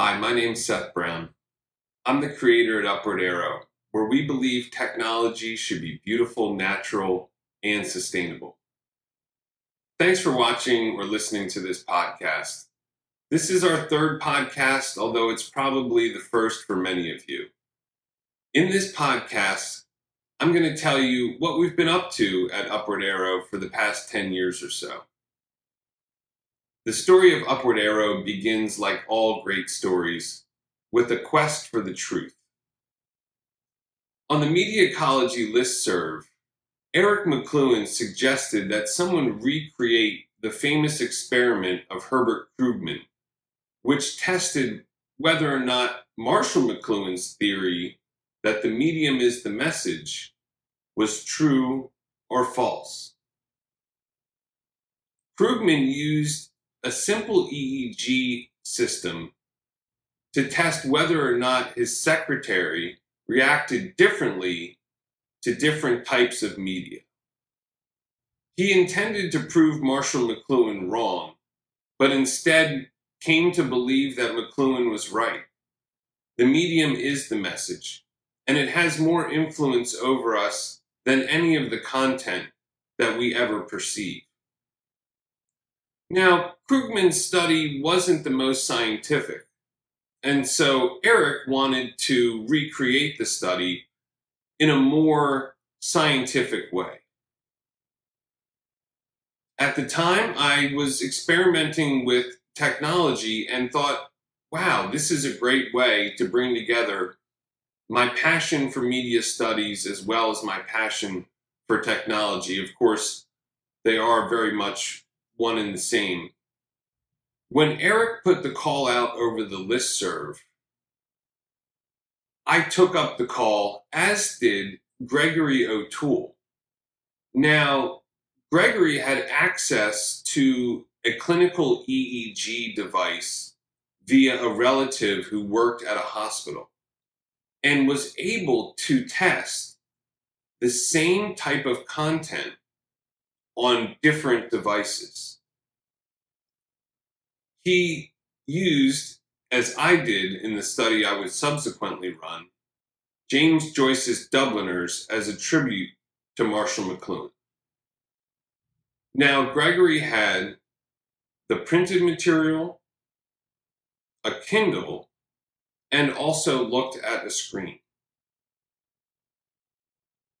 Hi, my name's Seth Brown. I'm the creator at Upward Arrow, where we believe technology should be beautiful, natural, and sustainable. Thanks for watching or listening to this podcast. This is our third podcast, although it's probably the first for many of you. In this podcast, I'm going to tell you what we've been up to at Upward Arrow for the past 10 years or so. The story of Upward Arrow begins like all great stories with a quest for the truth. On the media ecology listserv, Eric McLuhan suggested that someone recreate the famous experiment of Herbert Krugman, which tested whether or not Marshall McLuhan's theory that the medium is the message was true or false. Krugman used a simple EEG system to test whether or not his secretary reacted differently to different types of media. He intended to prove Marshall McLuhan wrong, but instead came to believe that McLuhan was right. The medium is the message, and it has more influence over us than any of the content that we ever perceive. Now, Krugman's study wasn't the most scientific, and so Eric wanted to recreate the study in a more scientific way. At the time, I was experimenting with technology and thought, wow, this is a great way to bring together my passion for media studies as well as my passion for technology. Of course, they are very much one and the same. When Eric put the call out over the listserv, I took up the call, as did Gregory O'Toole. Now, Gregory had access to a clinical EEG device via a relative who worked at a hospital and was able to test the same type of content on different devices. He used, as I did in the study I would subsequently run, James Joyce's Dubliners as a tribute to Marshall McLuhan. Now, Gregory had the printed material, a Kindle, and also looked at a screen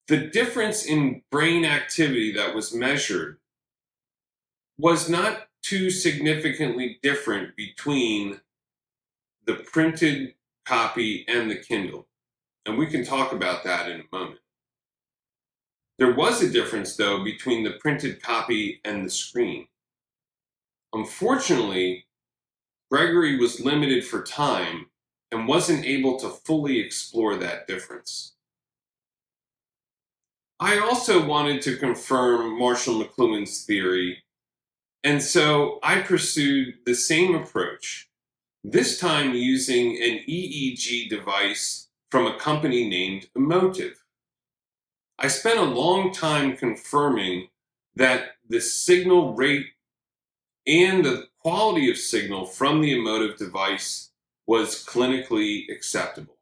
the difference in brain activity that was measured was not too significantly different between the printed copy and the Kindle. And we can talk about that in a moment. There was a difference, though, between the printed copy and the screen. Unfortunately, Gregory was limited for time and wasn't able to fully explore that difference. I also wanted to confirm Marshall McLuhan's theory, and so I pursued the same approach, this time using an EEG device from a company named Emotiv. I spent a long time confirming that the signal rate and the quality of signal from the Emotiv device was clinically acceptable.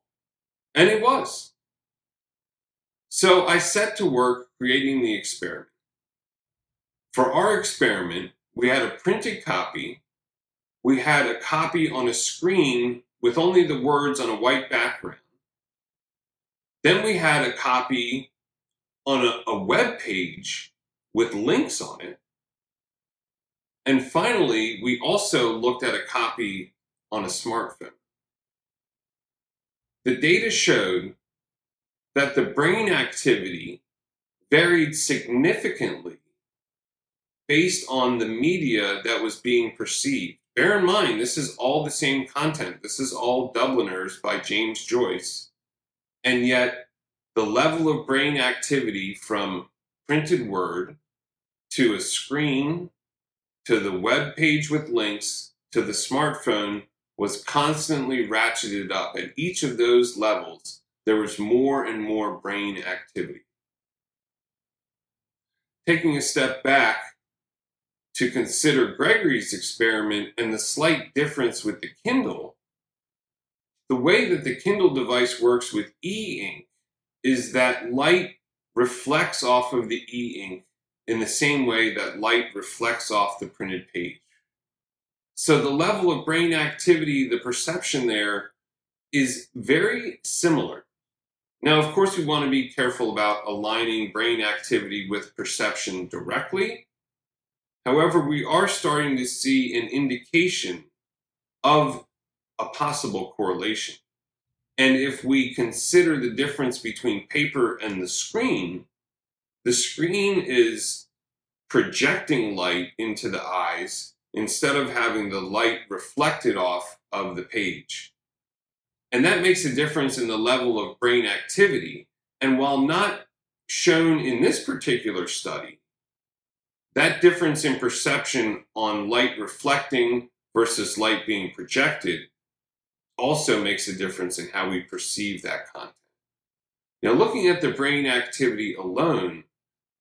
And it was. So I set to work creating the experiment. For our experiment, we had a printed copy, we had a copy on a screen with only the words on a white background. Then we had a copy on a, a web page with links on it. And finally, we also looked at a copy on a smartphone. The data showed that the brain activity varied significantly based on the media that was being perceived. Bear in mind, this is all the same content. This is all Dubliners by James Joyce. And yet, the level of brain activity from printed word to a screen to the web page with links to the smartphone was constantly ratcheted up at each of those levels there was more and more brain activity. Taking a step back to consider Gregory's experiment and the slight difference with the Kindle, the way that the Kindle device works with e ink is that light reflects off of the e ink in the same way that light reflects off the printed page. So the level of brain activity, the perception there is very similar. Now, of course, we want to be careful about aligning brain activity with perception directly. However, we are starting to see an indication of a possible correlation. And if we consider the difference between paper and the screen, the screen is projecting light into the eyes instead of having the light reflected off of the page. And that makes a difference in the level of brain activity. And while not shown in this particular study, that difference in perception on light reflecting versus light being projected also makes a difference in how we perceive that content. Now, looking at the brain activity alone,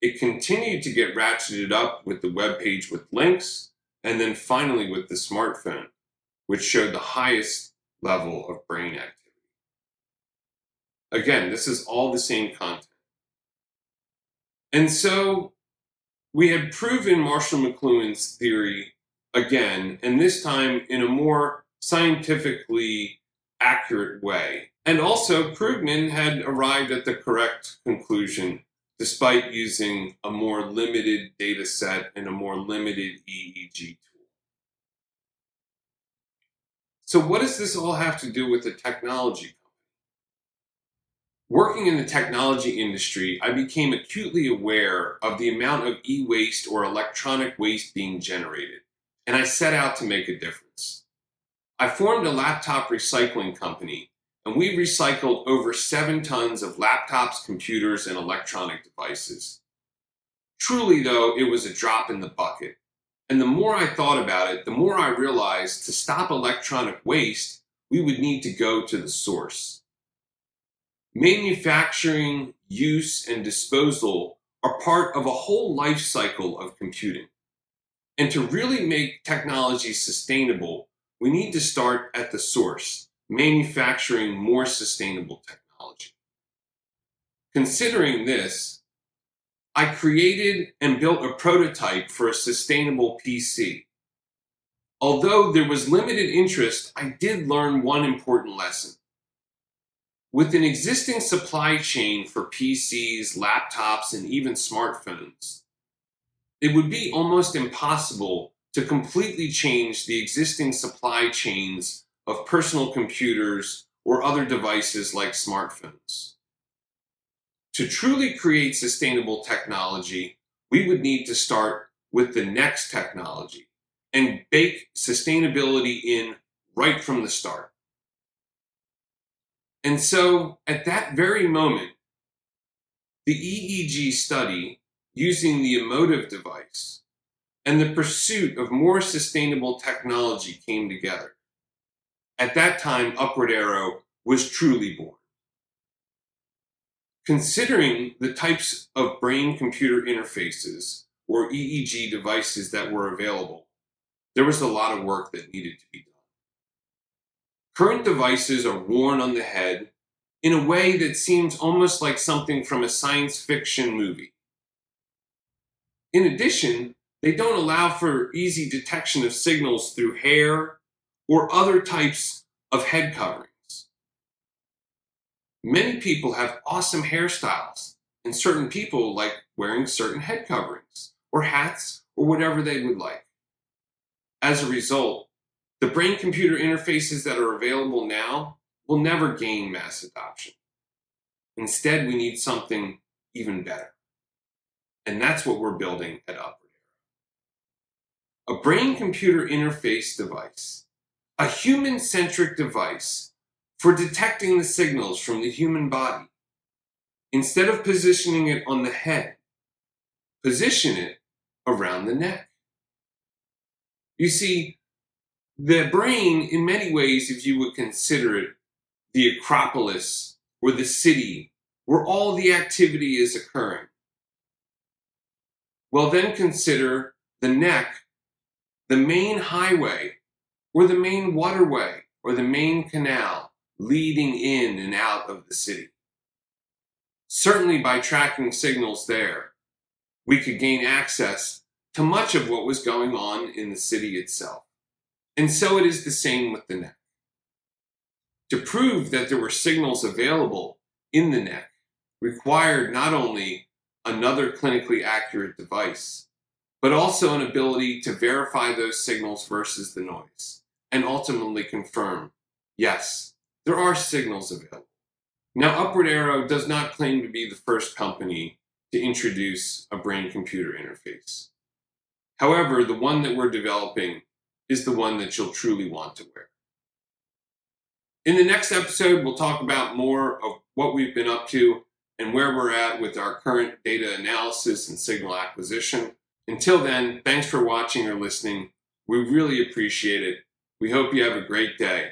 it continued to get ratcheted up with the web page with links, and then finally with the smartphone, which showed the highest level of brain activity. Again, this is all the same content. And so we had proven Marshall McLuhan's theory again, and this time in a more scientifically accurate way. And also, Krugman had arrived at the correct conclusion despite using a more limited data set and a more limited EEG tool. So, what does this all have to do with the technology? Working in the technology industry, I became acutely aware of the amount of e waste or electronic waste being generated, and I set out to make a difference. I formed a laptop recycling company, and we recycled over seven tons of laptops, computers, and electronic devices. Truly, though, it was a drop in the bucket. And the more I thought about it, the more I realized to stop electronic waste, we would need to go to the source. Manufacturing, use, and disposal are part of a whole life cycle of computing. And to really make technology sustainable, we need to start at the source, manufacturing more sustainable technology. Considering this, I created and built a prototype for a sustainable PC. Although there was limited interest, I did learn one important lesson. With an existing supply chain for PCs, laptops, and even smartphones, it would be almost impossible to completely change the existing supply chains of personal computers or other devices like smartphones. To truly create sustainable technology, we would need to start with the next technology and bake sustainability in right from the start. And so at that very moment, the EEG study using the Emotiv device and the pursuit of more sustainable technology came together. At that time, Upward Arrow was truly born. Considering the types of brain computer interfaces or EEG devices that were available, there was a lot of work that needed to be done. Current devices are worn on the head in a way that seems almost like something from a science fiction movie. In addition, they don't allow for easy detection of signals through hair or other types of head coverings. Many people have awesome hairstyles, and certain people like wearing certain head coverings or hats or whatever they would like. As a result, the brain computer interfaces that are available now will never gain mass adoption. Instead, we need something even better. And that's what we're building at Upward a brain computer interface device, a human centric device for detecting the signals from the human body. Instead of positioning it on the head, position it around the neck. You see, the brain, in many ways, if you would consider it the Acropolis or the city where all the activity is occurring, well, then consider the neck the main highway or the main waterway or the main canal leading in and out of the city. Certainly, by tracking signals there, we could gain access to much of what was going on in the city itself. And so it is the same with the neck. To prove that there were signals available in the neck required not only another clinically accurate device, but also an ability to verify those signals versus the noise and ultimately confirm yes, there are signals available. Now, Upward Arrow does not claim to be the first company to introduce a brain computer interface. However, the one that we're developing is the one that you'll truly want to wear. In the next episode, we'll talk about more of what we've been up to and where we're at with our current data analysis and signal acquisition. Until then, thanks for watching or listening. We really appreciate it. We hope you have a great day.